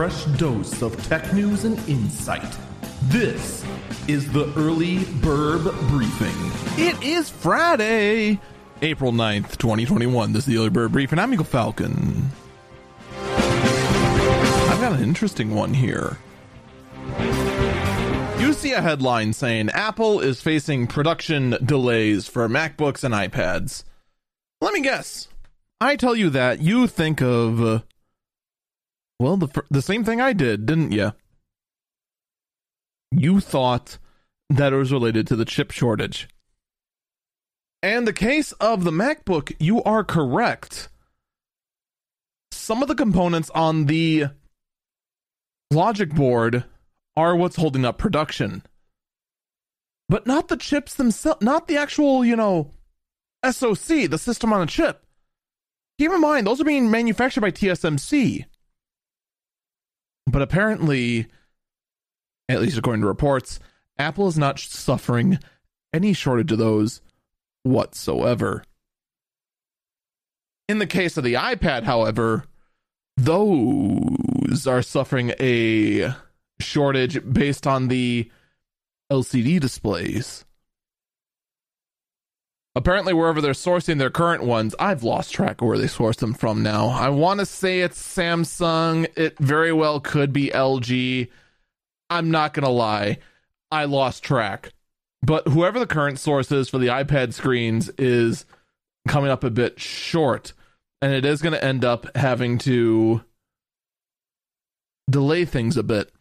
fresh dose of tech news and insight. This is the Early Bird Briefing. It is Friday, April 9th, 2021. This is the Early Bird Briefing. I'm Eagle Falcon. I've got an interesting one here. You see a headline saying Apple is facing production delays for MacBooks and iPads. Let me guess. I tell you that, you think of, uh, well, the, the same thing I did, didn't you? You thought that it was related to the chip shortage. And the case of the MacBook, you are correct. Some of the components on the logic board are what's holding up production. But not the chips themselves, not the actual, you know, SoC, the system on a chip. Keep in mind, those are being manufactured by TSMC. But apparently, at least according to reports, Apple is not suffering any shortage of those whatsoever. In the case of the iPad, however, those are suffering a shortage based on the LCD displays. Apparently, wherever they're sourcing their current ones, I've lost track of where they source them from now. I want to say it's Samsung. It very well could be LG. I'm not going to lie. I lost track. But whoever the current source is for the iPad screens is coming up a bit short. And it is going to end up having to delay things a bit.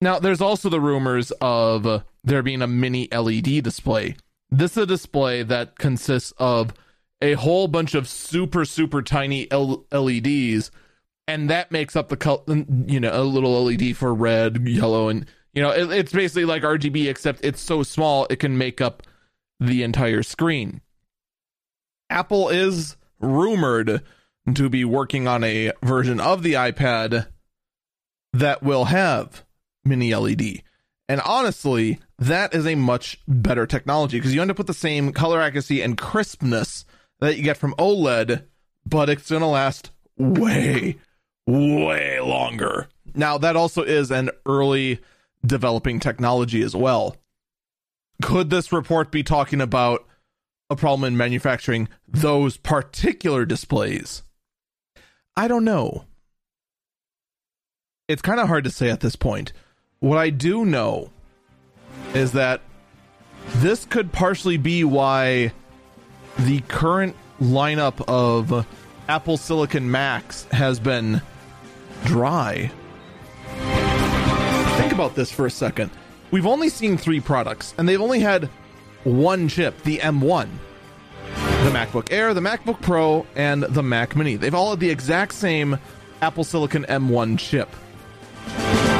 Now, there's also the rumors of there being a mini LED display this is a display that consists of a whole bunch of super super tiny LEDs, and that makes up the color. You know, a little LED for red, yellow, and you know, it, it's basically like RGB, except it's so small it can make up the entire screen. Apple is rumored to be working on a version of the iPad that will have mini LED. And honestly, that is a much better technology because you end up with the same color accuracy and crispness that you get from OLED, but it's going to last way, way longer. Now, that also is an early developing technology as well. Could this report be talking about a problem in manufacturing those particular displays? I don't know. It's kind of hard to say at this point what I do know is that this could partially be why the current lineup of Apple Silicon Macs has been dry. Think about this for a second. We've only seen three products, and they've only had one chip, the M1. The MacBook Air, the MacBook Pro, and the Mac Mini. They've all had the exact same Apple Silicon M1 chip.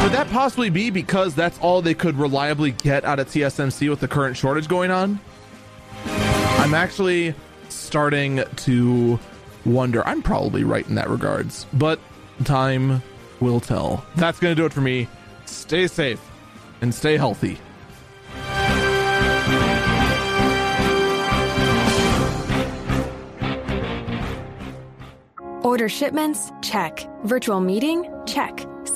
Could that possibly be because that's all they could reliably get out of TSMC with the current shortage going on? I'm actually starting to wonder. I'm probably right in that regards, but time will tell. That's going to do it for me. Stay safe and stay healthy. Order shipments? Check. Virtual meeting? Check.